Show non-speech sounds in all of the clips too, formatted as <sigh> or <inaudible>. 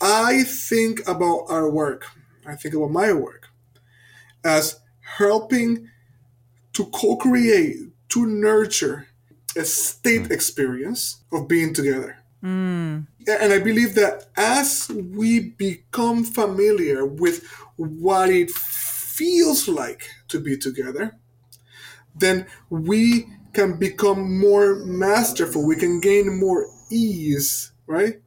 I think about our work, I think about my work as helping to co create, to nurture a state mm. experience of being together. Mm. And I believe that as we become familiar with what it feels like to be together, then we can become more masterful. We can gain more ease, right?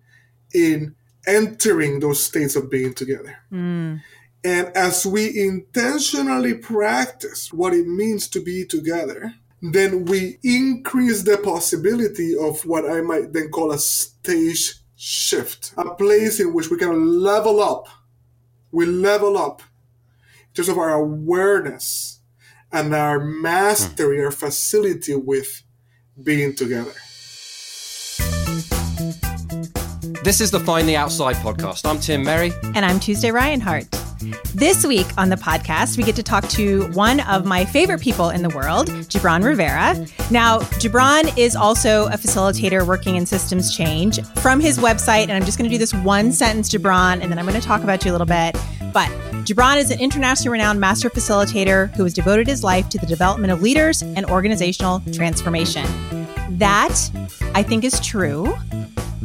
In entering those states of being together. Mm. And as we intentionally practice what it means to be together, then we increase the possibility of what I might then call a stage shift, a place in which we can level up. We level up in terms of our awareness and our mastery, our facility with being together. This is the Find the Outside podcast. I'm Tim Merry. And I'm Tuesday Ryan-Hart. This week on the podcast, we get to talk to one of my favorite people in the world, Gibran Rivera. Now, Gibran is also a facilitator working in systems change. From his website, and I'm just going to do this one sentence, Gibran, and then I'm going to talk about you a little bit. But Gibran is an internationally renowned master facilitator who has devoted his life to the development of leaders and organizational transformation. That, I think, is true.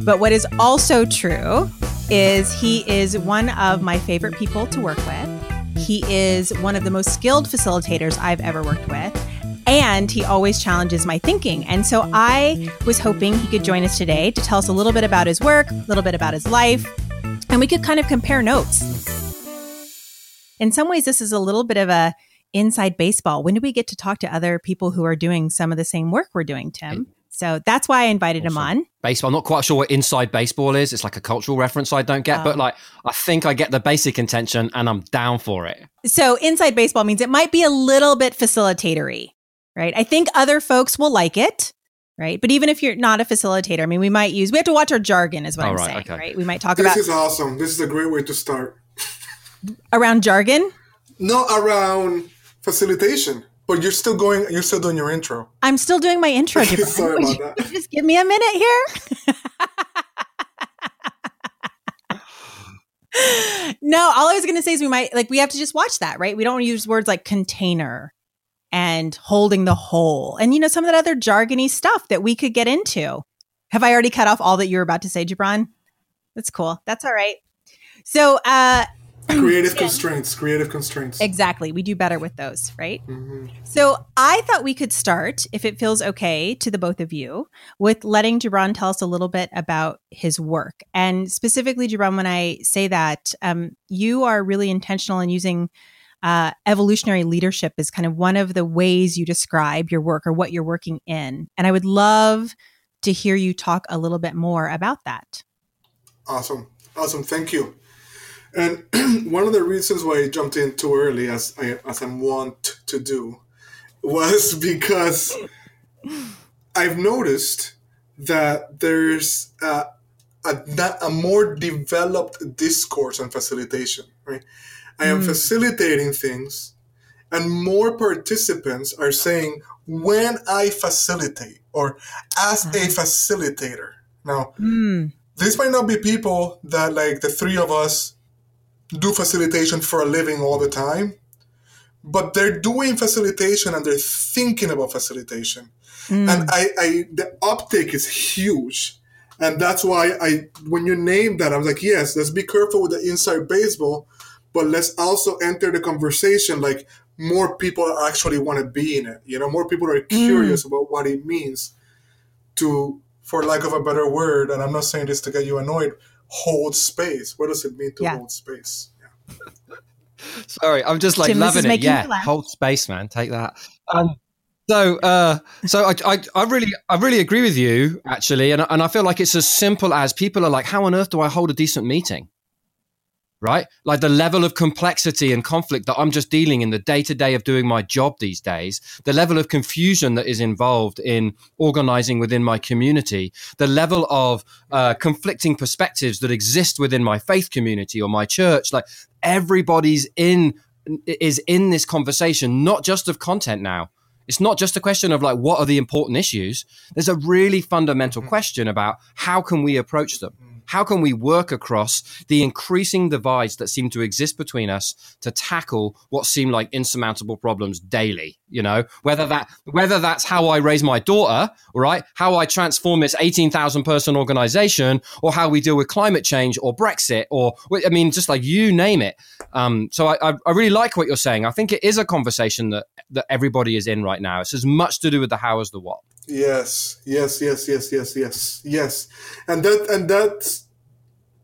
But what is also true is he is one of my favorite people to work with. He is one of the most skilled facilitators I've ever worked with. And he always challenges my thinking. And so I was hoping he could join us today to tell us a little bit about his work, a little bit about his life, and we could kind of compare notes. In some ways, this is a little bit of a inside baseball. When do we get to talk to other people who are doing some of the same work we're doing, Tim? So that's why I invited awesome. him on. Baseball. I'm not quite sure what inside baseball is. It's like a cultural reference I don't get, but oh. like I think I get the basic intention and I'm down for it. So inside baseball means it might be a little bit facilitatory, right? I think other folks will like it. Right. But even if you're not a facilitator, I mean, we might use, we have to watch our jargon, is what oh, I'm right, saying. Okay. Right. We might talk this about. This is awesome. This is a great way to start. around jargon? No, around facilitation. But you're still going. You're still doing your intro. I'm still doing my intro. <laughs> Sorry about that. <laughs> Just give me a minute here. <laughs> no, all I was going to say is we might like we have to just watch that, right? We don't use words like container and holding the whole, and you know some of that other jargony stuff that we could get into. Have I already cut off all that you were about to say, Gibran? That's cool. That's all right. So, uh, <clears throat> creative yeah. constraints creative constraints. Exactly. We do better with those right? Mm-hmm. so i thought we could start if it feels okay to the both of you with letting Gibran tell us a little bit about his work. And specifically Gibran when i say that um, you are really intentional in using uh, evolutionary leadership is kind of one of the ways you describe your work or what you're working in. And i would love to hear you talk a little bit more about that. Awesome. Awesome. Thank you and <clears throat> one of the reasons why I jumped in too early, as I as I'm wont to do, was <laughs> because I've noticed that there's a, a, a more developed discourse on facilitation. Right, I am mm. facilitating things, and more participants are saying when I facilitate or as a facilitator. Now, mm. this might not be people that like the three of us do facilitation for a living all the time, but they're doing facilitation and they're thinking about facilitation. Mm. And I, I, the uptake is huge. And that's why I, when you name that, I was like, yes, let's be careful with the inside baseball, but let's also enter the conversation like more people actually want to be in it. You know, more people are curious mm. about what it means to, for lack of a better word, and I'm not saying this to get you annoyed, hold space. What does it mean to yeah. hold space? Yeah. <laughs> Sorry, I'm just like Tim, loving it. Yeah, hold space, man. Take that. Um, so, uh, so I, I, I, really, I really agree with you actually, and and I feel like it's as simple as people are like, how on earth do I hold a decent meeting? Right? Like the level of complexity and conflict that I'm just dealing in the day to day of doing my job these days, the level of confusion that is involved in organizing within my community, the level of uh, conflicting perspectives that exist within my faith community or my church, like everybody's in is in this conversation, not just of content now. It's not just a question of like what are the important issues. There's a really fundamental mm-hmm. question about how can we approach them how can we work across the increasing divides that seem to exist between us to tackle what seem like insurmountable problems daily? You know, whether that whether that's how I raise my daughter, right? How I transform this 18,000 person organization, or how we deal with climate change or Brexit, or I mean, just like you name it. Um, so I, I really like what you're saying. I think it is a conversation that that everybody is in right now. It's as much to do with the how as the what. Yes, yes, yes, yes, yes, yes, yes, and that and that's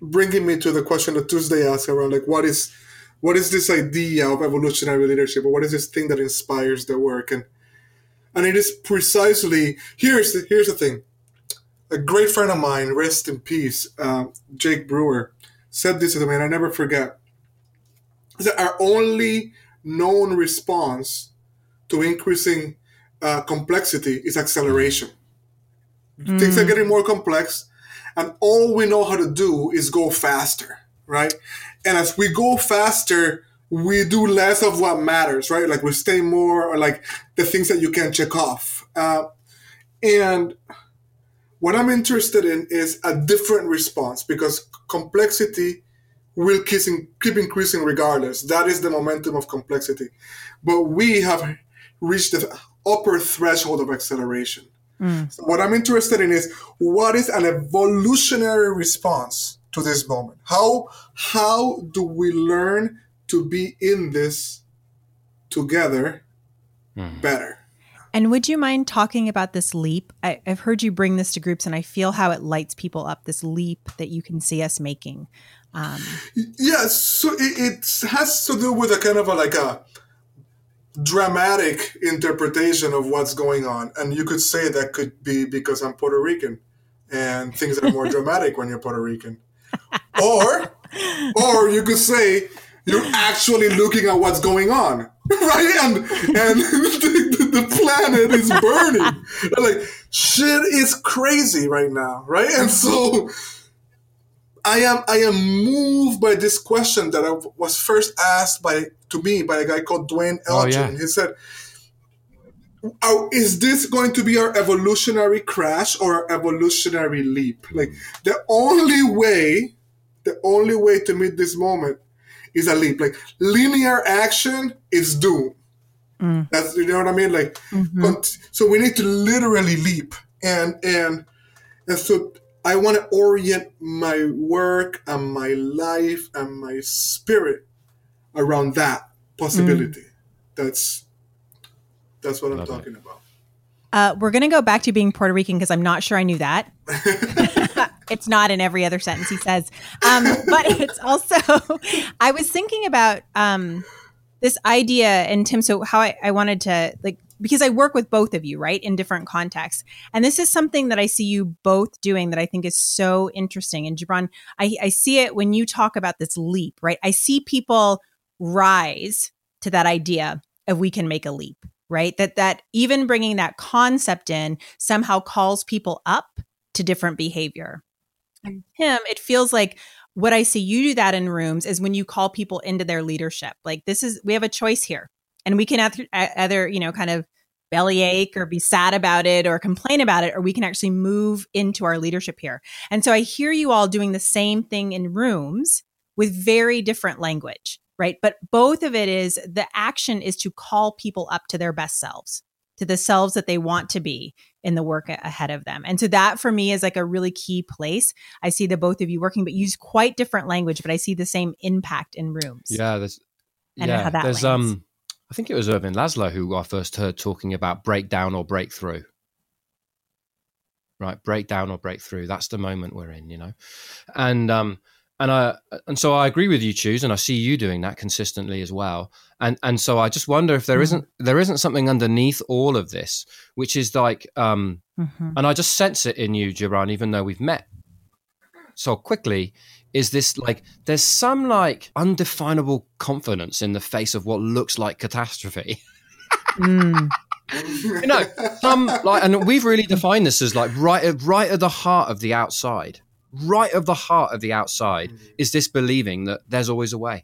bringing me to the question that Tuesday asked around like what is what is this idea of evolutionary leadership? Or what is this thing that inspires the work? And and it is precisely here's the, here's the thing. A great friend of mine rest in peace uh, Jake Brewer said this to me and I never forget. That our only known response to increasing uh, complexity is acceleration. Mm. Things are getting more complex, and all we know how to do is go faster, right? And as we go faster, we do less of what matters, right? Like we stay more, or like the things that you can check off. Uh, and what I'm interested in is a different response because complexity will keep increasing regardless. That is the momentum of complexity. But we have reached the upper threshold of acceleration. Mm. So what I'm interested in is what is an evolutionary response to this moment? How how do we learn to be in this together mm. better? And would you mind talking about this leap? I, have heard you bring this to groups, and I feel how it lights people up. This leap that you can see us making. Um, yes, so it, it, has to do with a kind of a like a dramatic interpretation of what's going on. And you could say that could be because I'm Puerto Rican and things are more dramatic when you're Puerto Rican. Or or you could say you're actually looking at what's going on. <laughs> Right? And and <laughs> the, the planet is burning. like shit is crazy right now, right? And so I am I am moved by this question that I was first asked by to me by a guy called Duane Elgin. Oh, yeah. He said, "Is this going to be our evolutionary crash or our evolutionary leap? Like the only way, the only way to meet this moment is a leap. Like linear action is doom. Mm. That's you know what I mean. Like mm-hmm. so, we need to literally leap and and and so." I want to orient my work and my life and my spirit around that possibility. Mm. That's that's what Love I'm talking it. about. Uh, we're going to go back to being Puerto Rican because I'm not sure I knew that. <laughs> <laughs> it's not in every other sentence he says. Um, but <laughs> it's also, I was thinking about um, this idea, and Tim, so how I, I wanted to like because I work with both of you, right, in different contexts. And this is something that I see you both doing that I think is so interesting. And Gibran, I, I see it when you talk about this leap, right? I see people rise to that idea of we can make a leap, right? That that even bringing that concept in somehow calls people up to different behavior. Mm. And Tim, it feels like what I see you do that in rooms is when you call people into their leadership. Like this is we have a choice here and we can either, either you know kind of bellyache or be sad about it or complain about it or we can actually move into our leadership here and so i hear you all doing the same thing in rooms with very different language right but both of it is the action is to call people up to their best selves to the selves that they want to be in the work ahead of them. And so that for me is like a really key place. I see the both of you working, but use quite different language, but I see the same impact in rooms. Yeah, there's and yeah, there's lands. um I think it was Ervin Laszlo who I first heard talking about breakdown or breakthrough. Right, breakdown or breakthrough. That's the moment we're in, you know. And um and I and so I agree with you, choose, and I see you doing that consistently as well. And and so I just wonder if there mm-hmm. not there isn't something underneath all of this, which is like um mm-hmm. and I just sense it in you, Gibran, even though we've met so quickly, is this like there's some like undefinable confidence in the face of what looks like catastrophe. <laughs> mm. you know, some like, and we've really defined this as like right, at, right at the heart of the outside, right of the heart of the outside mm. is this believing that there's always a way.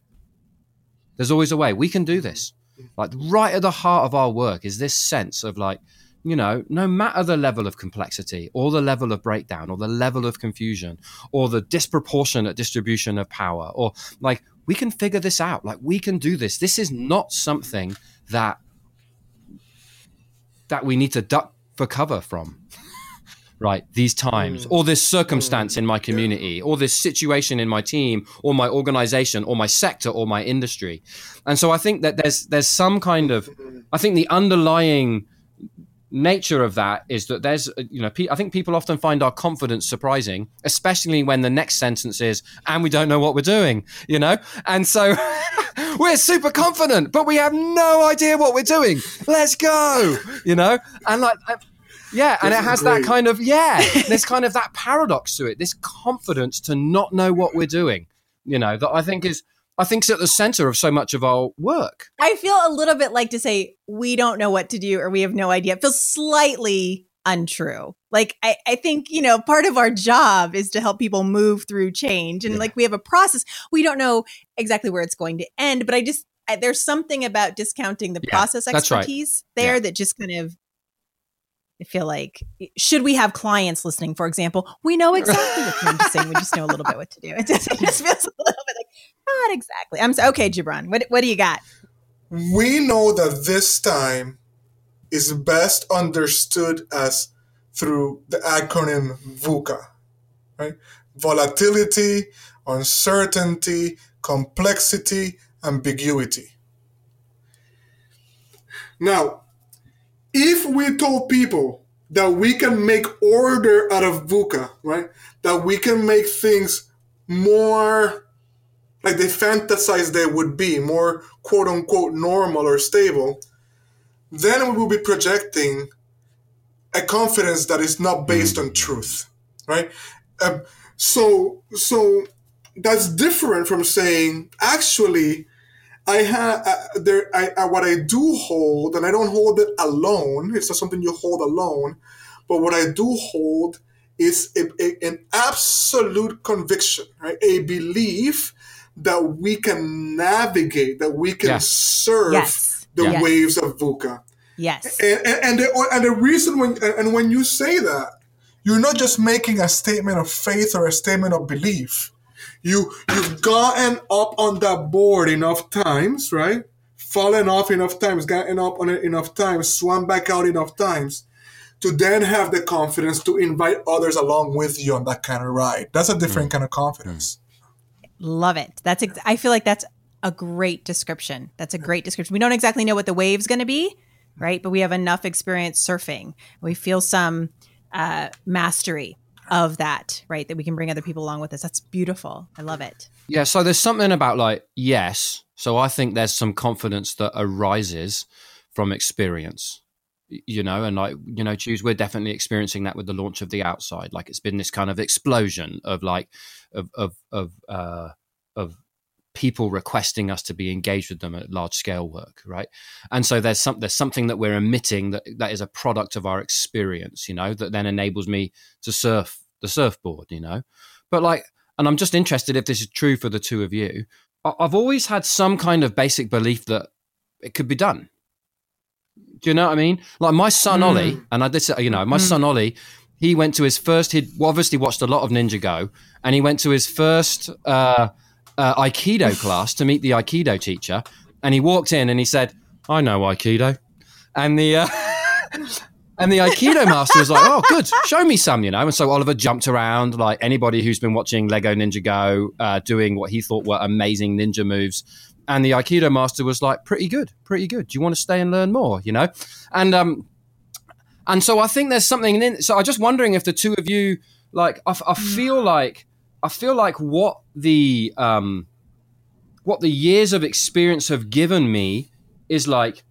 There's always a way. We can do this. Like right at the heart of our work is this sense of like, you know, no matter the level of complexity or the level of breakdown or the level of confusion or the disproportionate distribution of power or like we can figure this out. Like we can do this. This is not something that that we need to duck for cover from. <laughs> right, these times, mm. or this circumstance mm. in my community, or this situation in my team, or my organization, or my sector, or my industry. And so I think that there's there's some kind of I think the underlying nature of that is that there's uh, you know i think people often find our confidence surprising especially when the next sentence is and we don't know what we're doing you know? And so <laughs> we're super confident but we have no idea what we're doing. Let's go you know? And like yeah and it has that kind of yeah <laughs> there's kind of that paradox to it this confidence to not know what we're doing you know that i think is I think it's at the center of so much of our work. I feel a little bit like to say we don't know what to do or we have no idea. It feels slightly untrue. Like I, I think, you know, part of our job is to help people move through change. And yeah. like we have a process. We don't know exactly where it's going to end, but I just I, there's something about discounting the yeah, process expertise right. there yeah. that just kind of I feel like should we have clients listening, for example, we know exactly what they're saying. We just know a little bit what to do. <laughs> It just, it just feels a little bit not exactly. I'm so, okay, Gibran. What what do you got? We know that this time is best understood as through the acronym VUCA, right? Volatility, uncertainty, complexity, ambiguity. Now, if we told people that we can make order out of VUCA, right? That we can make things more like they fantasize they would be, more quote unquote normal or stable, then we will be projecting a confidence that is not based on truth, right? Uh, so, so that's different from saying actually I have uh, there. I, uh, what I do hold, and I don't hold it alone. It's not something you hold alone, but what I do hold is a, a, an absolute conviction, right? A belief that we can navigate, that we can yes. surf yes. the yes. waves of VUCA. Yes. And, and, and, the, and the reason when and when you say that, you're not just making a statement of faith or a statement of belief you you've gotten up on that board enough times, right? Fallen off enough times, gotten up on it enough times, swam back out enough times to then have the confidence to invite others along with you on that kind of ride. That's a different mm. kind of confidence. Love it. That's ex- I feel like that's a great description. That's a great description. We don't exactly know what the wave's going to be, right? But we have enough experience surfing. We feel some uh, mastery of that, right? That we can bring other people along with us. That's beautiful. I love it. Yeah. So there's something about like, yes. So I think there's some confidence that arises from experience, you know, and like, you know, choose, we're definitely experiencing that with the launch of the outside. Like it's been this kind of explosion of like, of, of, of, uh, of people requesting us to be engaged with them at large scale work right? And so there's some there's something that we're emitting that that is a product of our experience you know that then enables me to surf the surfboard you know? But like and i'm just interested if this is true for the two of you. I've always had some kind of basic belief that it could be done do you know what i mean like my son mm. ollie and i did say you know my mm. son ollie he went to his first he'd obviously watched a lot of Ninjago and he went to his first uh uh, Aikido <laughs> class to meet the Aikido teacher, and he walked in and he said, "I know Aikido," and the uh, <laughs> and the Aikido master was like, "Oh, good, show me some," you know. And so Oliver jumped around like anybody who's been watching Lego Ninjago, uh, doing what he thought were amazing ninja moves. And the Aikido master was like, "Pretty good, pretty good. Do you want to stay and learn more?" You know, and um, and so I think there's something in. So I'm just wondering if the two of you, like, I, I feel like I feel like what the um, what the years of experience have given me is like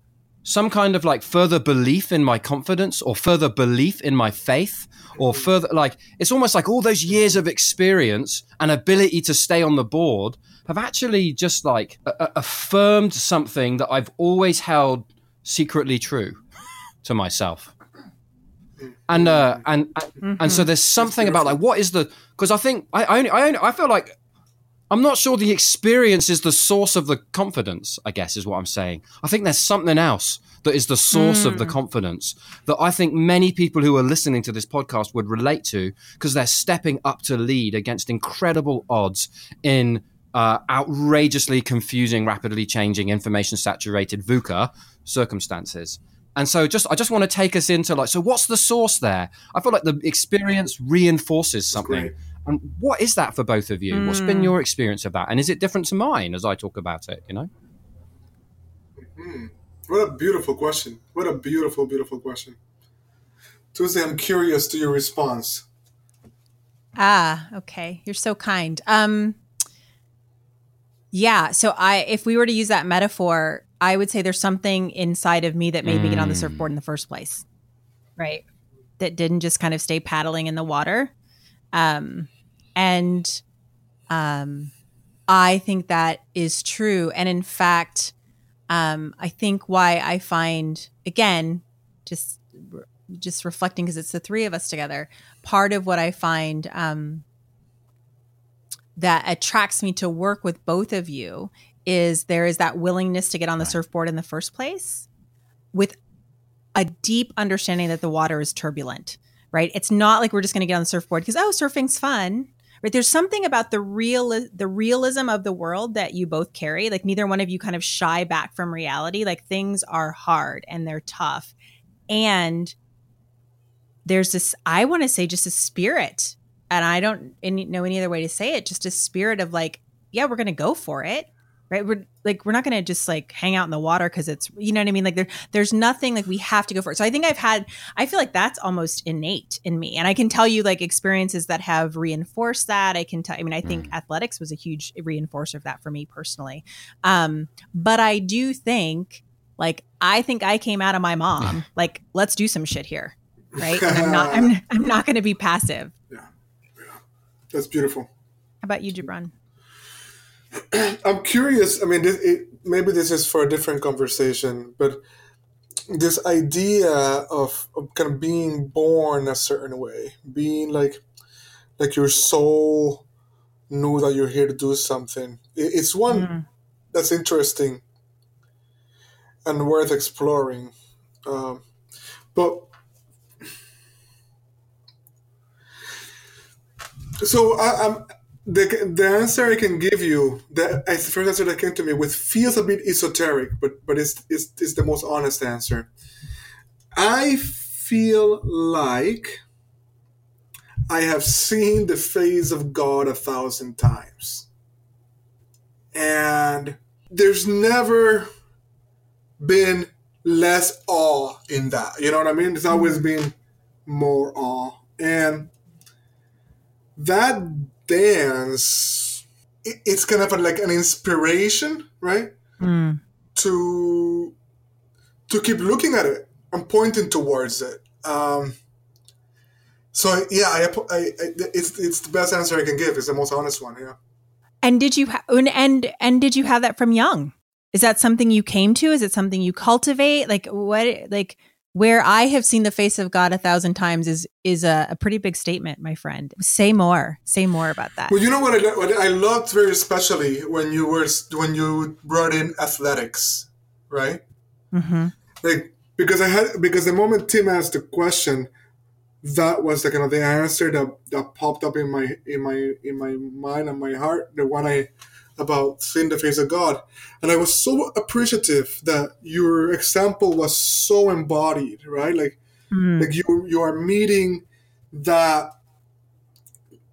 some kind of like further belief in my confidence or further belief in my faith or further like it's almost like all those years of experience and ability to stay on the board have actually just like a- affirmed something that I've always held secretly true to myself. And uh and mm-hmm. and so there's something about like what is the because I think I, I only I only I feel like I'm not sure the experience is the source of the confidence, I guess, is what I'm saying. I think there's something else that is the source mm. of the hmm. confidence that I think many people who are listening to this podcast would relate to because they're stepping up to lead against incredible odds in uh, outrageously confusing, rapidly changing, information saturated VUCA circumstances. And so just I just want to take us into like so what's the source there? I feel like the experience reinforces something. And what is that for both of you? Mm. What's been hmm. your experience of that? And is it different to mine as I talk about it, you know? Mm-hmm. What a beautiful question. What a beautiful, beautiful question. Tuesday, I'm curious to your response. Ah, okay. You're so kind. Um yeah, so I if we were to use that metaphor, I would say there's something inside of me that made mm. me get on the surfboard in the first place. Right? That didn't just kind of stay paddling in the water. Um and um I think that is true and in fact um, I think why I find again just just reflecting because it's the three of us together. Part of what I find um, that attracts me to work with both of you is there is that willingness to get on the surfboard in the first place with a deep understanding that the water is turbulent right? It's not like we're just going to get on the surfboard because oh surfing's fun right? There's something about the real the realism of the world that you both carry like neither one of you kind of shy back from reality like things are hard and they're tough. And there's this i want to say just a spirit and i don't know any other way to say it just a spirit of like yeah we're gonna go for it right? We're like we're not going to just like hang out in the water because it's you know what i mean? Like there there's nothing like we have to go for it. So i think i've had i feel like that's almost innate in me. And i can tell you like experiences that have reinforced that. I can tell i mean i think mm. athletics was a huge reinforcer of that for me personally. Um but i do think like i think i came out of my mom <laughs> like let's do some shit here right? And i'm not <laughs> i'm, I'm not going to be passive. Yeah that's beautiful how about you Gibran? <clears throat> I'm curious. I mean, this, it, maybe this is for a different conversation, but this idea of, of kind of being born a certain way, being like like your soul knew that you're here to do something. It, it's one mm. that's interesting and worth exploring. Um, but so I, I'm the the answer I can give you, the, the first answer that came to me, with feels a bit esoteric, but but it's, it's, it's the most honest answer. I feel like I have seen the face of God a thousand times. And there's never been less awe in that. You know what I mean? There's always mm-hmm. been more awe. And that dance it's kind of like an inspiration right? Mm. to to keep looking at it and pointing towards it. Um, so yeah I, I, I, it's it's the best answer i can give. It's the most honest one yeah. And did you ha- and, and and did you have that from young? Is that something you came to? Is it something you cultivate? Like what like where I have seen the face of God a thousand times is is a, a, pretty big statement, my friend. Say more. Say more about that. Well, you know what I, what I loved very especially when you were when you brought in athletics, right? Mm-hmm. Like because I had because the moment Tim asked the question, that was the kind of the answer that that popped up in my in my in my mind and my heart. The one I about seeing the face of God. And I was so appreciative that your example was so embodied, right? Like, mm. like you you are meeting that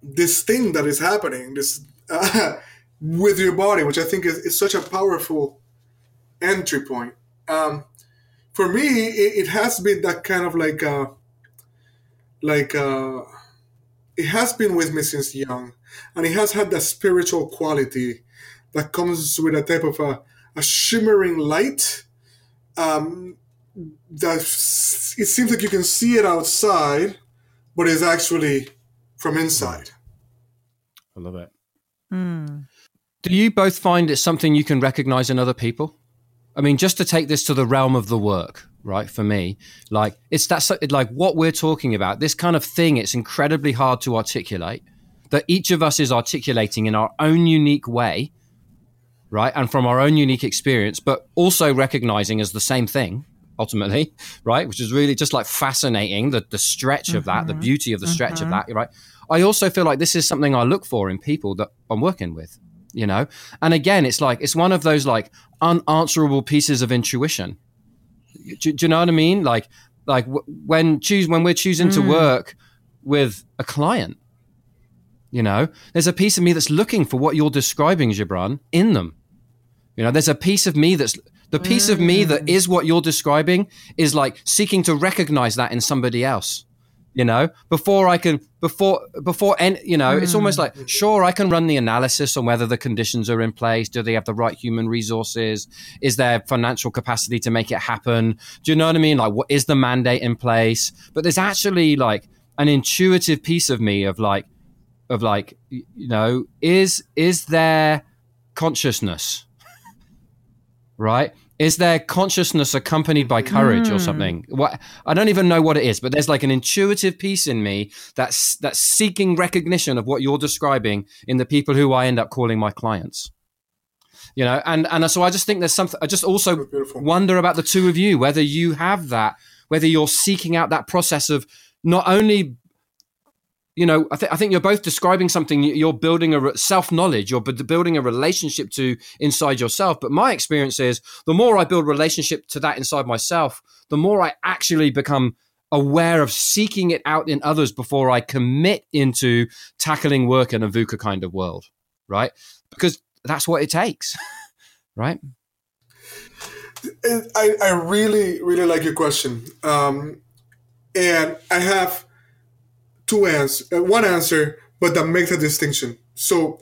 this thing that is happening, this uh, <laughs> with your body, which I think is, is such a powerful entry point. Um, for me, it, it, has been that kind of like, uh, like, uh, it has been with me since young, and it has had that spiritual quality that comes with a type of a, a shimmering light um, that it seems like you can see it outside, but it's actually from inside. I love it. Mm. Do you both find it something you can recognize in other people? I mean, just to take this to the realm of the work, right? For me, like it's that like what we're talking about. This kind of thing. It's incredibly hard to articulate that each of us is articulating in our own unique way, right? And from our own unique experience, but also recognizing as the same thing ultimately, <laughs> right? Which is really just like fascinating the, the stretch of that, the mm-hmm. beauty of the stretch mm-hmm. of that, right? I also feel like this is something I look for in people that I'm working with, you know? And again, it's like, it's one of those like unanswerable pieces of intuition. Do, do you know what I mean? Like, like when choose when we're choosing mm. to work with a client, you know, there's a piece of me that's looking for what you're describing, Gibran, in them. You know, there's a piece of me that's the piece mm. of me that mm. what you're describing is like seeking to recognize that in somebody else. You know, before I can, before, before, and you know, mm. it's almost like, sure, I can run the analysis on whether the conditions are in place. Do they have the right human resources? Is there financial capacity to make it happen? Do you know what I mean? Like, what is the mandate in place? But there's actually like an intuitive piece of me of like, of like, you know, is, is there consciousness? Right? Is there consciousness accompanied by courage mm. or hmm. something? What I don't even know what it is, but there's like an intuitive piece in me that's that's seeking recognition of what you're describing in the people who I end up calling my clients. You know, and and so I just think there's something. I just also wonder about the two of you, whether you have that, whether you're seeking out that process of not only you know, I, th- I, think you're both describing something. You're building a re- self knowledge. You're b- building a relationship to inside yourself. But my experience is, the more I build relationship to that inside myself, the more I actually become aware of seeking it out in others before I commit into tackling work in a VUCA kind of world, right? Because that's what it takes, <laughs> right? I, I really, really like your question. Um, and I have two answer, uh, one answer, but that makes a distinction. So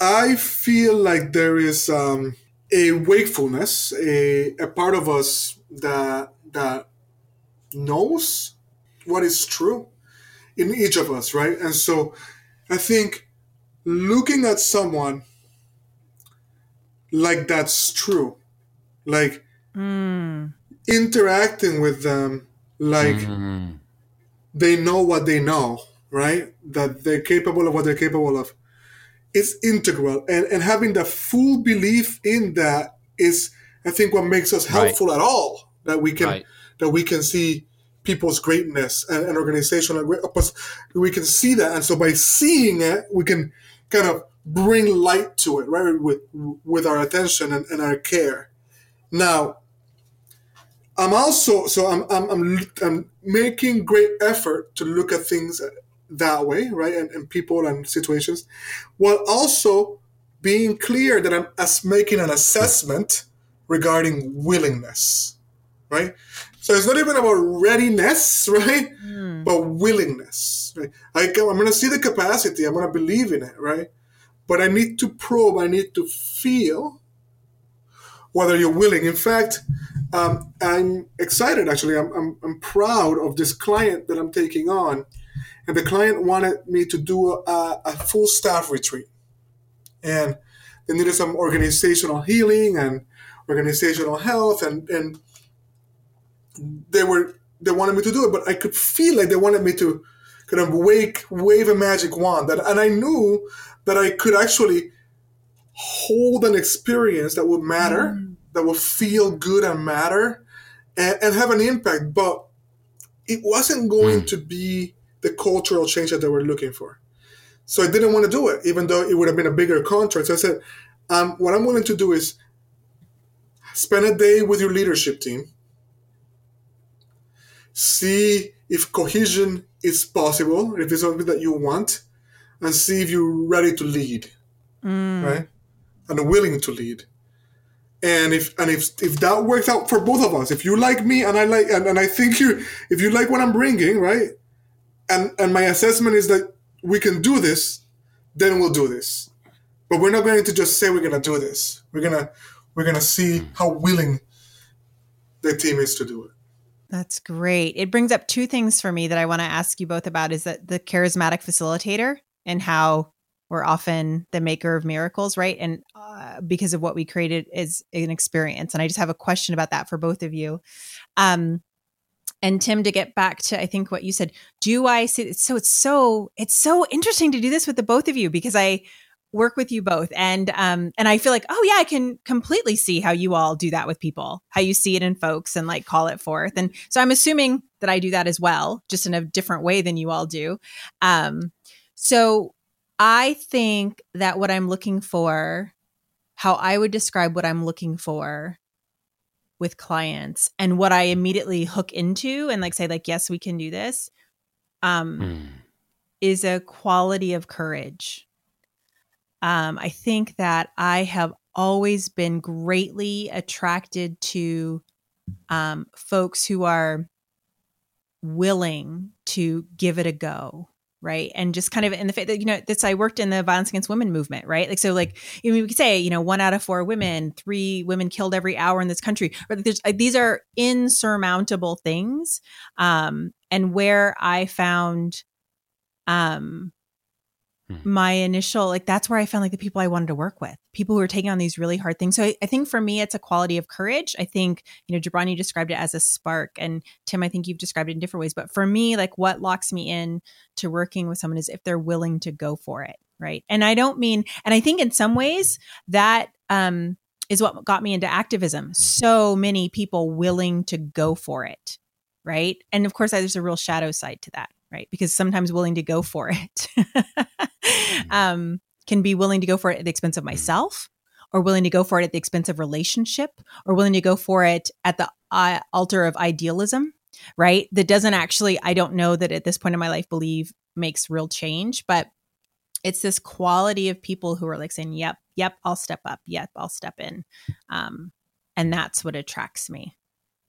I feel like there is um, a wakefulness, a, a part of us that that knows what is true in each of us, right? And so I think looking at someone like that's true, like mm. interacting with them like mm they know what they know, right? That they're capable of what they're capable of. It's integral. And, and having the full belief in that is, I think, what makes us helpful right. at all. That we can right. that we can see people's greatness and, and organizational we can see that. And so by seeing it, we can kind of bring light to it, right? With with our attention and, and our care. Now, I'm also so I'm, I'm I'm I'm making great effort to look at things that way, right, and, and people and situations, while also being clear that I'm as making an assessment regarding willingness, right. So it's not even about readiness, <laughs> right, mm. but willingness. Right? I, I'm going to see the capacity. I'm going to believe in it, right. But I need to probe. I need to feel whether you're willing. In fact, um, I'm excited actually. I'm, I'm, I'm, proud of this client that I'm taking on. And the client wanted me to do a, a full staff retreat. And they needed some organizational healing and organizational health and, and they were they wanted me to do it, but I could feel like they wanted me to kind of wake wave a magic wand that and I knew that I could actually hold an experience that would matter. Mm that will feel good and matter and, and have an impact, but it wasn't going mm. to be the cultural change that they were looking for. So I didn't want to do it, even though it would have been a bigger contract. So I said, um, what I'm willing to do is spend a day with your leadership team, see if cohesion is possible, if it's something that you want, and see if you're ready to lead, mm. right? And willing to lead. And if and if if that works out for both of us if you like me and i like and, and i think you if you like what i'm bringing right? And and my assessment is that we can do this then we'll do this. But we're not going to just say we're going to do this. We're to we're to see how willing the team is to do it. That's great. It brings up two things for me that i want to ask you both about is that the charismatic facilitator and how we're often the maker of miracles, right? And uh, because of what we created is an experience. And I just have a question about that for both of you. Um, and Tim, to get back to I think what you said, do I see? So it's so it's so interesting to do this with the both of you because I work with you both, and um, and I feel like oh yeah, I can completely see how you all do that with people, how you see it in folks and like call it forth, and so I'm assuming that I do that as well, just in a different way than you all do. Um, so I think that what I'm looking for, how I would describe what I'm looking for with clients and what I immediately hook into and like say like yes we can do this um mm. is a quality of courage. Um I think that I have always been greatly attracted to um folks who are willing to give it a go right? And just kind of in the fact that you know this i worked in the violence against women movement right? Like so like you know, we could say you know one out of four women three women killed every hour in this country or there's like, these are insurmountable things um and where i found um Hmm. my initial like that's where i found like the people i wanted to work with people who are taking on these really hard things. So I, I, think for me it's a quality of courage. I think you know Gibran you described it as a spark and tim i think you've described it in different ways but for me like what locks me in to working with someone is if they're willing to go for it right? And i don't mean and i think in some ways that um is what got me into activism. So many people willing to go for it right? And of course there's a real shadow side to that right? Because sometimes willing to go for <laughs> it. Mm-hmm. um, can be willing to go for it at the expense of mm-hmm. myself or willing to go for it at the expense of relationship or willing to go for it at the uh, altar of idealism right? That doesn't actually i don't know that at this point in my life believe makes real change but it's this quality of people who are like saying yep yep i'll step up. Yep i'll step in. Um, and that's what attracts me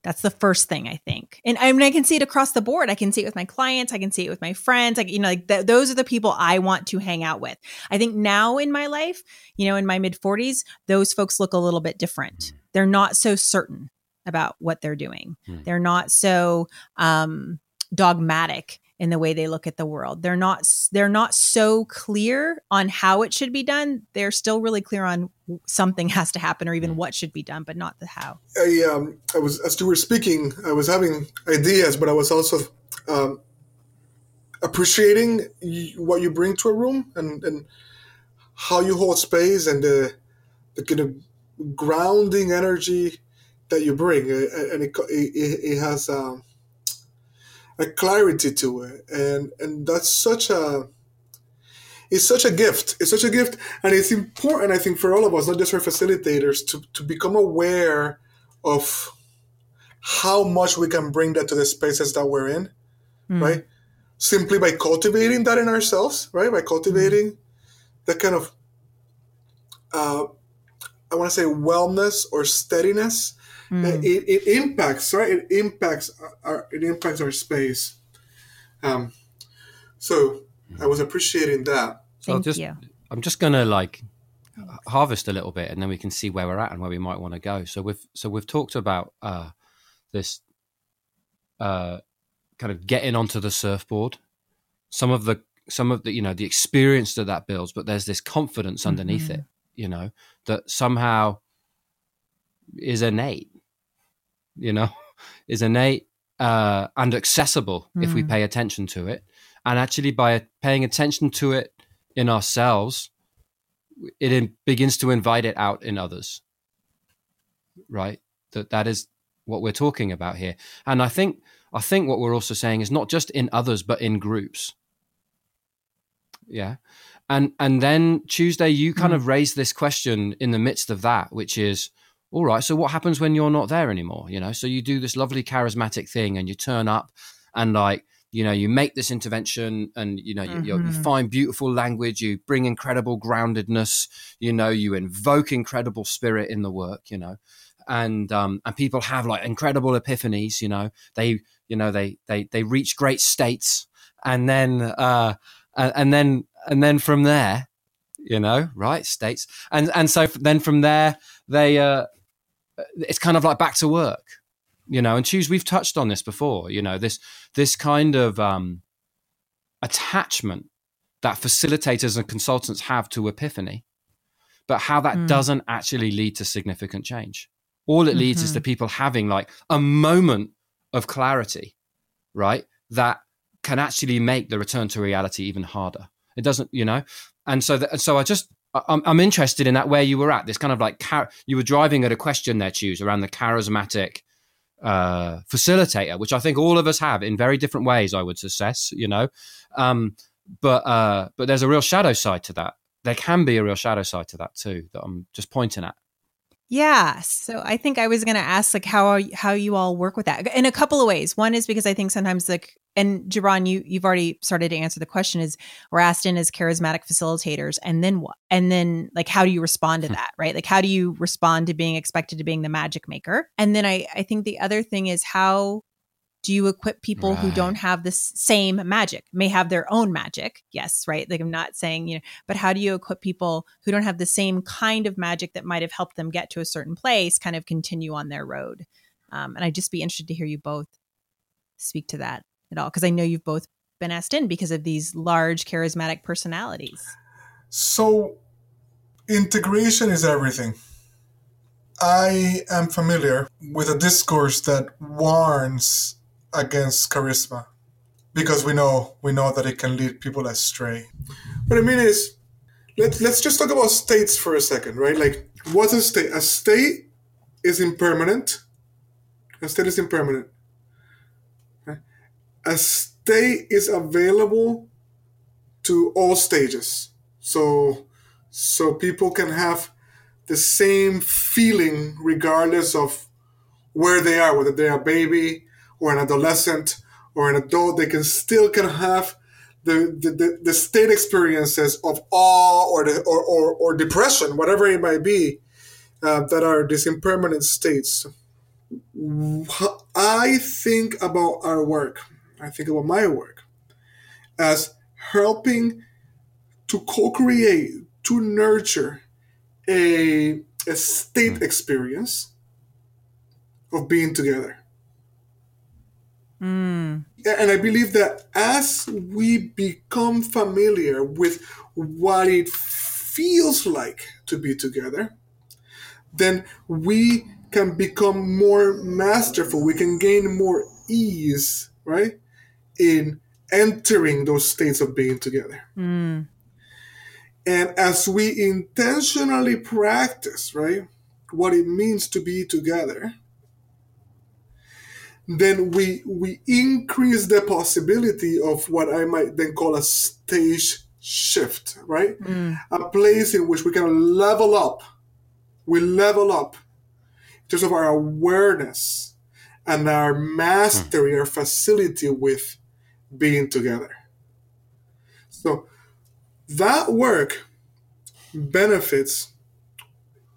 that's the first thing I think. And I mean, I can see it across the board. I can see it with my clients. I can see it with my friends. Like, you know, like th- those are the people I want to hang out with. I think now in my life, you know, in my mid 40s, those folks look a little bit different. They're not so certain about what they're doing. Mm. They're not so um, dogmatic in the way they look at the world. They're not they're not so clear on how it should be done. They're still really clear on something has to happen or even mm. what should be done, but not the how. I um I was as you were speaking, I was having ideas, but I was also um, appreciating what you bring to a room and and how you hold space and the the kind of grounding energy that you bring, and it it, it has. Um, a clarity to it, and and that's such a it's such a gift. It's such a gift, and it's important. I think for all of us, not just for facilitators, to to become aware of how much we can bring that to the spaces that we're in, mm. right? Simply by cultivating that in ourselves, right? By cultivating mm. that kind of, uh, I want to say wellness or steadiness Mm. It, it impacts, right? It impacts our it impacts our space. Um, so I was appreciating that. So Thank just, you. I'm just gonna like harvest a little bit, and then we can see where we're at and where we might want to go. So we've so we've talked about uh, this uh, kind of getting onto the surfboard. Some of the some of the you know the experience that that builds, but there's this confidence underneath mm-hmm. it. You know that somehow is innate you know, <laughs> is innate uh, and accessible mm. if we hmm. pay attention to it. And actually, by paying attention to it in ourselves, it in, begins to invite it out in others. Right? That that is what we're talking about here. And I think I think what we're also saying is not just in others, but in groups. Yeah. And and then Tuesday, you kind mm. of raised this question in the midst of that, which is all right, so what happens when you're not there anymore? You know, so you do this lovely charismatic thing and you turn up and like, you know, you make this intervention and, you know, mm-hmm. you, you, find beautiful language, you bring incredible groundedness, you know, you invoke incredible spirit in the work, you know, and, um, and people have like incredible epiphanies, you know, they, you know, they, they, they reach great states and then, uh, and then, and then from there, you know, right, states. And, and so then from there, they, uh, it's kind of like back to work, you know. And choose, we've touched on this before, you know, this this kind of um, attachment that facilitators and consultants have to epiphany, but how that mm. doesn't actually lead to significant change. All it leads mm-hmm. is to people having like a moment of clarity, right? That can actually make the return to reality even harder. It doesn't, you know, and so that, so I just I'm, I'm interested in that where you were at this kind of like car- you were driving at a question there, choose around the charismatic uh, facilitator, which I think all of us have in very different ways. I would success, you know, um, but uh, but there's a real shadow side to that. There can be a real shadow side to that too that I'm just pointing at. Yeah. So I think I was going to ask like how how you all work with that in a couple of ways. One is because I think sometimes like and Gibran, you you've already started to answer the question is we're asked in as charismatic facilitators and then what? And then like how do you respond to hmm. that, right? Like how do you respond to being expected to being the magic maker? And then I I think the other thing is how do you equip people right. who don't have the same magic may have their own magic yes right like i'm not saying you know but how do you equip people who don't have the same kind of magic that might have helped them get to a certain place kind of continue on their road um, and i'd just be interested to hear you both speak to that at all because i know you've both been asked in because of these large charismatic personalities so integration is everything I am familiar with a discourse that warns against charisma because we know we know that it can lead people astray. What I mean is, let's let's just talk about states for a second, right? Like, what's a state? A state is impermanent. A state is impermanent. A state is available to all stages. So, so people can have the same feeling regardless of where they are, whether they're a baby, or an adolescent or an adult, they can still can have the, the, the, state experiences of awe or, the, or, or, or depression, whatever it might be, uh, that are these impermanent states. I think about our work, I think about my work as helping to co create, to nurture a, a state hmm. experience of being together. Mm. And I believe that as we become familiar with what it feels like to be together, then we can become more masterful. We can gain more ease, right, in entering those states of being together. Mm. And as we intentionally practice, right, what it means to be together, then we we increase the possibility of what I might then call a stage shift, right? Mm. A place in which we can level up. We level up in terms of our awareness and our mastery, mm. our facility with being together. So that work benefits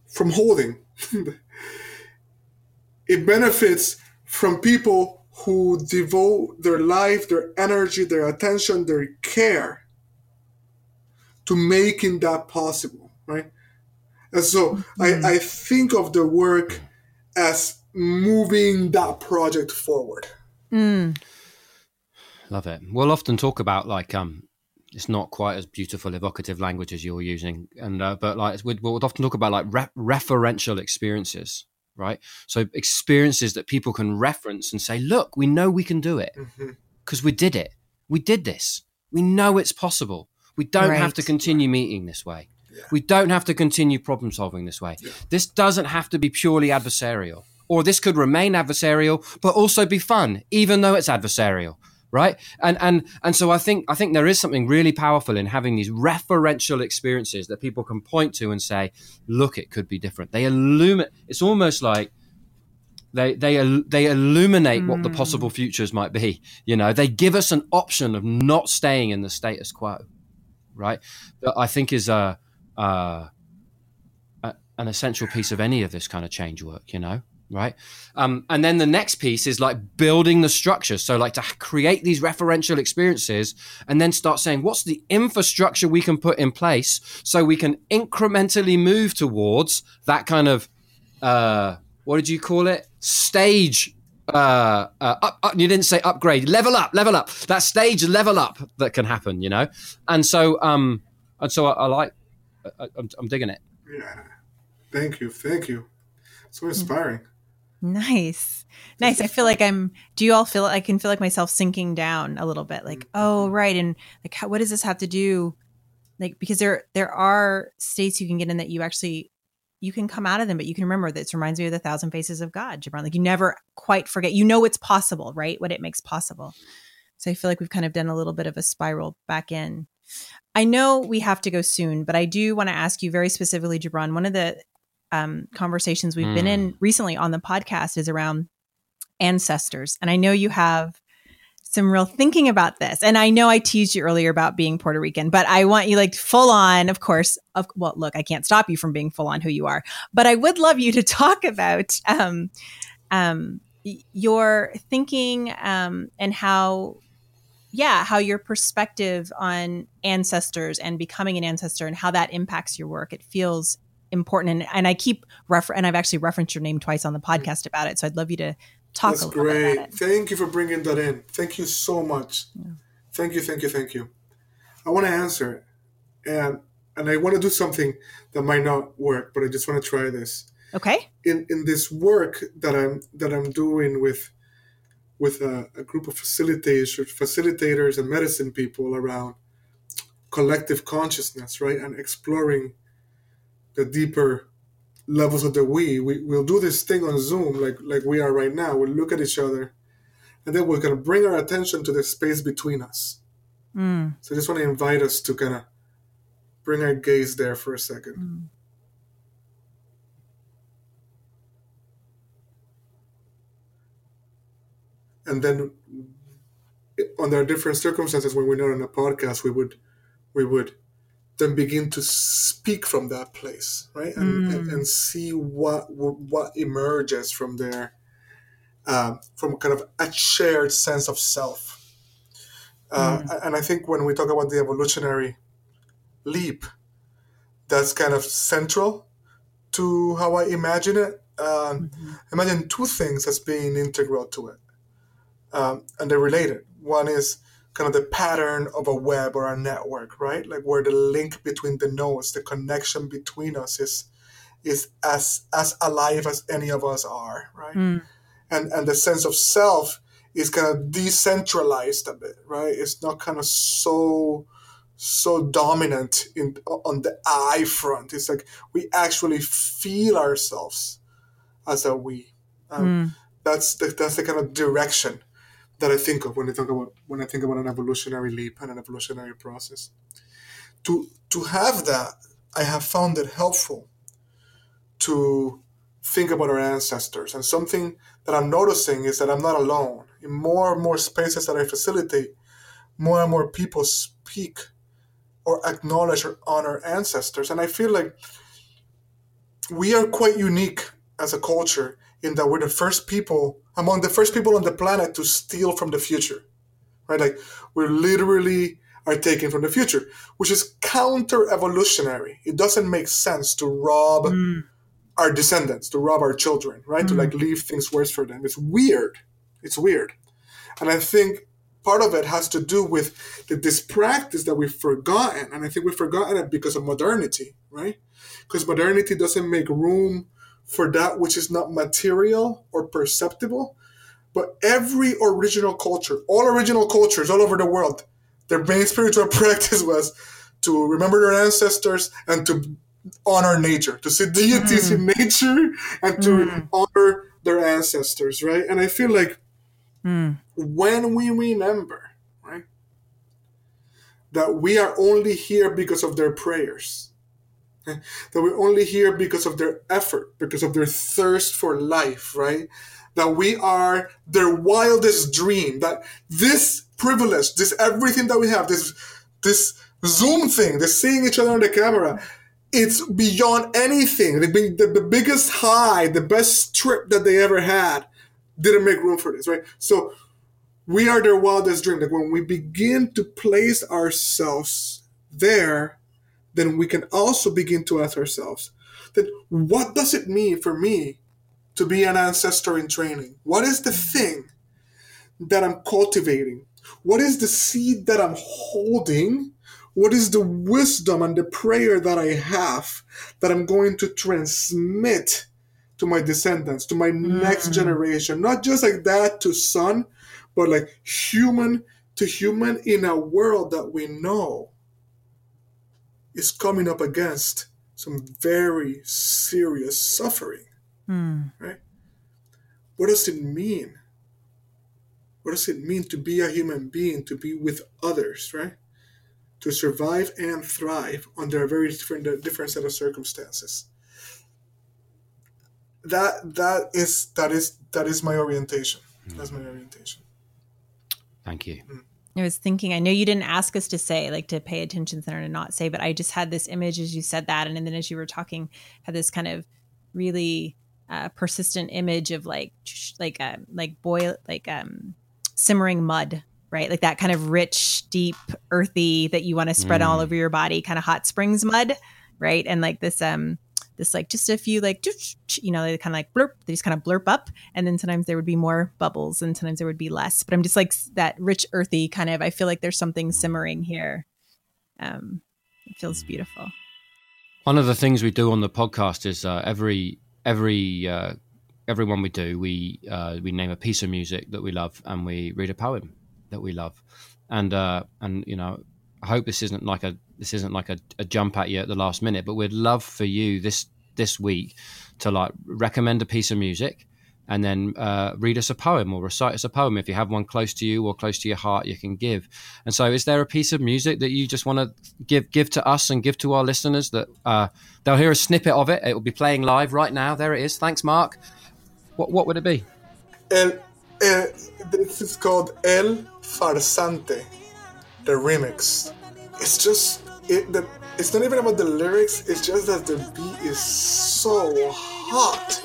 from holding. <laughs> it benefits from people who devote their life, their energy, their attention, their care to making that possible, right? And so mm-hmm. I, I think of the work as moving that project forward. Mm. Love it. We'll often talk about like um it's not quite as beautiful evocative language as you're using and uh, but like we'd, we'll often talk about like re- referential experiences right? So experiences that people can reference and say, look, we know we can do it because mm-hmm. we did it. We did this. We know it's possible. We don't right. have to continue meeting this way. Yeah. We don't have to continue problem solving this way. Yeah. This doesn't have to be purely adversarial, or this could remain adversarial, but also be fun, even though it's adversarial right? And and and so i think i think there is something really powerful in having these referential experiences that people can point to and say look it could be different. They illuminate it's almost like they they they illuminate mm. what the possible futures might be you know? They give us an option of not staying in the status quo right? That i think is a, a, a an essential piece of any of this kind of change work you know right? Um, and then the next piece is like building the structure. So like to create these referential experiences and then start saying what's the infrastructure we can put in place so we can incrementally move towards that kind of uh, what did you call it? Stage uh, uh, up, up, you didn't say upgrade. Level up level up. That stage level up that can happen you know? And so um and so i, I like I, I'm, I'm digging it. Yeah. Thank you thank you. So inspiring Nice. Nice. I feel like I'm do you all feel I can feel like myself sinking down a little bit like, mm-hmm. "Oh, right." And like how, what does this have to do like because there there are states you can get in that you actually you can come out of them, but you can remember that this reminds me of the thousand faces of God, Gibran. Like you never quite forget. You know it's possible, right? What it makes possible. So I feel like we've kind of done a little bit of a spiral back in. I know we have to go soon, but I do want to ask you very specifically, Gibran. One of the um, conversations we've mm. been in hmm. recently on the podcast is around ancestors. And I know you have some real thinking about this. And I know I teased you earlier about being Puerto Rican, but I want you like full on, of course. Of, well, look, I can't stop you from being full on who you are, but I would love you to <laughs> talk about um, um, your thinking um, and how, yeah, how your perspective on ancestors and becoming an ancestor and how that impacts your work. It feels important and, and I keep refer and I've actually referenced your name twice on the podcast mm. about it. So I'd love you to talk That's great. Thank you for bringing that in. Thank you so much. Yeah. Thank you, thank you, thank you. I want to answer it. And and I want to do something that might not work, but I just want to try this. Okay. In in this work that I'm that I'm doing with with a, a group of facilitators facilitators and medicine people around collective consciousness, right? And exploring the deeper levels of the we. we we'll do this thing on zoom like like we are right now we'll look at each other and then we're going to bring our attention to the space between us mm. so i just want to invite us to kind of bring our gaze there for a second mm. and then under different circumstances when we're not on a podcast we would we would then begin to speak from that place, right, and, mm. and, and, see what what emerges from there, um, from kind of a shared sense of self. Uh, mm. And I think when we talk about the evolutionary leap, that's kind of central to how I imagine it. Um, mm-hmm. Imagine two things as being integral to it, um, and they're related. One is kind of the pattern of a web or a network, right? Like where the link between the nodes, the connection between us is is as as alive as any of us are, right? Mm. And and the sense of self is kind of decentralized a bit, right? It's not kind of so so dominant in on the I front. It's like we actually feel ourselves as a we. Um, mm. That's the, that's the kind of direction that I think of when I think about when I think about an evolutionary leap and an evolutionary process. To to have that, I have found it helpful to think about our ancestors. And something that I'm noticing is that I'm not alone. In more and more spaces that I facilitate, more and more people speak or acknowledge or honor ancestors. And I feel like we are quite unique as a culture in that we're the first people among the first people on the planet to steal from the future right? Like we're literally are taken from the future which is counter evolutionary it doesn't make sense to rob mm. our descendants to rob our children right? Mm. to like leave things worse for them. It's weird. It's weird. And i think part of it has to do with the, this practice that we've forgotten and i think we've forgotten it because of modernity right? Because modernity doesn't make room for that which is not material or perceptible. But every original culture, all original cultures all over the world, their main spiritual <laughs> practice was to remember their ancestors and to honor nature, to see deities mm. in nature and to mm. honor their ancestors, right? And I feel like mm. when we remember, right, that we are only here because of their prayers, <laughs> that we're only here because of their effort, because of their thirst for life, right? That we are their wildest dream, that this privilege, this everything that we have, this this Zoom thing, this seeing each other on the camera, it's beyond anything. The, the, the biggest high, the best trip that they ever had didn't make room for this, right? So we are their wildest dream. Like when we begin to place ourselves there, then we can also begin to ask ourselves that what does it mean for me to be an ancestor in training? What is the thing that I'm cultivating? What is the seed that I'm holding? What is the wisdom and the prayer that I have that I'm going to transmit to my descendants, to my mm. next generation. Not just like that to son, but like human to human in a world that we know is coming up against some very serious suffering. Mm. Right? What does it mean? What does it mean to be a human being, to be with others, right? To survive and thrive under a very different, different set of circumstances. That that is that is that is my orientation. Mm. That's my orientation. Thank you. Mm. I was thinking, I know you didn't ask us to say, like to pay attention center and not say, but I just had this image as you said that. And then as you were talking, had this kind of really uh, persistent image of like, like, uh, like boil, like um, simmering mud, right? Like that kind of rich, deep, earthy that you want to spread mm. all over your body, kind of hot springs mud, right? And like this, um, this like just a few like you know they kind of like blurp they just kind of blurp up and then sometimes there would be more bubbles and sometimes there would be less but i'm just like that rich earthy kind of i feel like there's something simmering here. Um it feels beautiful. One of the things we do on the podcast is uh, every every uh, everyone we do we uh, we name a piece of music that we love and we read a poem that we love. And uh and you know I hope this isn't like a this isn't like a, a jump at you at the last minute, but we'd love for you this this week to like recommend a piece of music and then uh, read us a poem or recite us a poem. If you have one close to you or close to your heart you can give. And so is there a piece of music that you just want to give give to us and give to our listeners that uh, they'll hear a snippet of it? It will be playing live right now. There it is. Thanks mark. What, what would it be? El, el, this is called el farsante the remix it's just it the, it's not even about the lyrics it's just that the beat is so hot.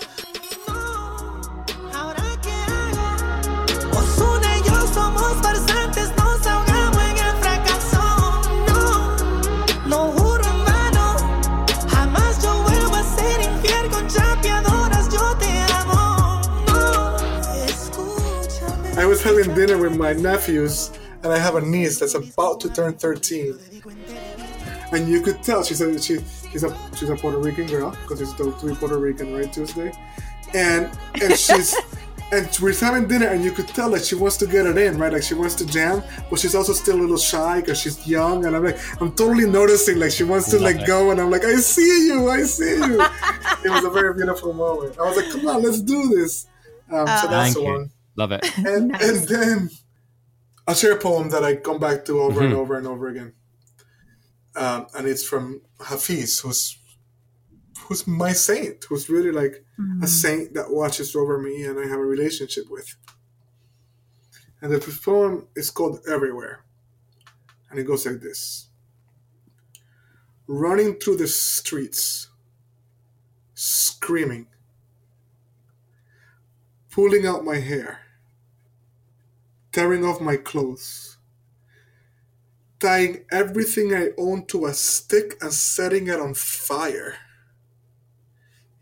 I was having dinner with my nephews and I have a niece that's about to turn 13. And you could tell she's a she, she's a she's a Puerto Rican girl because it's the three Puerto Rican right Tuesday, and and she's <laughs> and we're having dinner and you could tell that she wants to get it in right? Like she wants to jam but she's also still a little shy because she's young and I'm like I'm totally noticing like she wants to Love like it. go and I'm like I see you I see you. It was a very beautiful moment. I was like come on let's do this. Um, uh, so that's the one. Love it. And nice. and then I'll share a poem that I come back to over mm-hmm. and over and over again. Um, and it's from Hafiz, who's who's my saint, who's really like mm-hmm. a saint that watches over me and I have a relationship with. And the poem is called Everywhere. And it goes like this Running through the streets, screaming, pulling out my hair tearing off my clothes, tying everything I own to a stick and setting it on fire,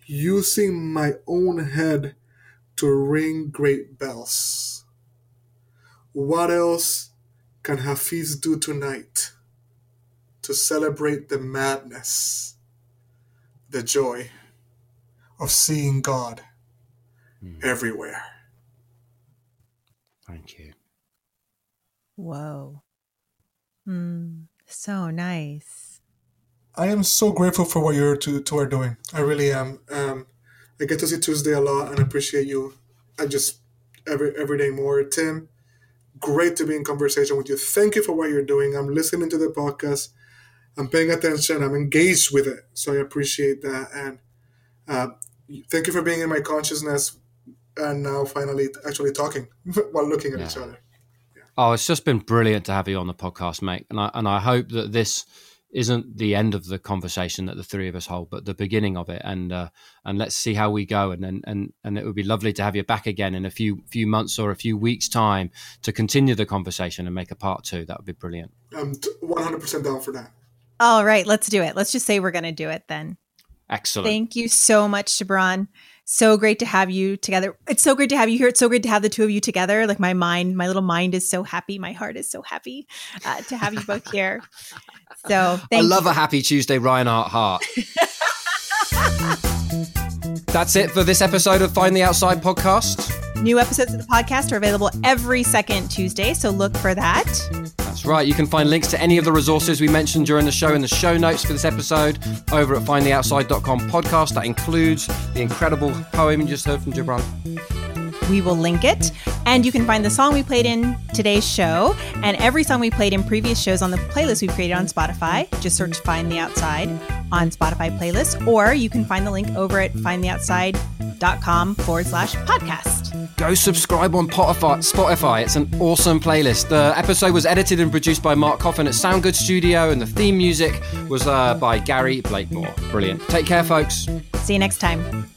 using my own head to ring great bells. What else can Hafiz do tonight to celebrate the madness, the joy of seeing God mm. everywhere? Thank you. Whoa. Mm, so nice. I am so grateful for what you're two, two are doing. I really am. Um, I get to see Tuesday a lot and appreciate you. I just every every day more. Tim, great to be in conversation with you. Thank you for what you're doing. I'm listening to the podcast. I'm paying attention. I'm engaged with it. So I appreciate that. And uh, thank you for being in my consciousness and now finally actually talking <laughs> while looking at yeah. each other. Oh, it's just been brilliant to have you on the podcast, mate. And I and I hope that this isn't the end of the conversation that the three of us hold, but the beginning of it. And uh, and let's see how we go. And and and and it would be lovely to have you back again in a few few months or a few weeks time to continue the conversation and make a part two. That would be brilliant. I'm 100 percent down for that. All right, let's do it. Let's just say we're going to do it then. Excellent. Thank you so much, Gibran so great to have you together. It's so great to have you here. It's so great to have the two of you together. Like my mind, my little mind is so happy. My heart is so happy uh, to have you both here. So I love you. a happy Tuesday Ryan-Hart heart. <laughs> that's it for this episode of Find the Outside podcast. New episodes of the podcast are available every second Tuesday, so look for that. That's right. You can find links to any of the resources we mentioned during the show in the show notes for this episode over at findtheoutside.com podcast. That includes the incredible poem you just heard from Gibran. We will link it. And you can find the song we played in today's show and every song we played in previous shows on the playlist we've created on Spotify. Just search Find the Outside on Spotify playlist, or you can find the link over at findtheoutside.com forward slash podcast. Go subscribe on Spotify. It's an awesome playlist. The episode was edited and produced by Mark Coffin at Soundgood Studio, and the theme music was uh, by Gary Blakemore. Brilliant. Take care, folks. See you next time.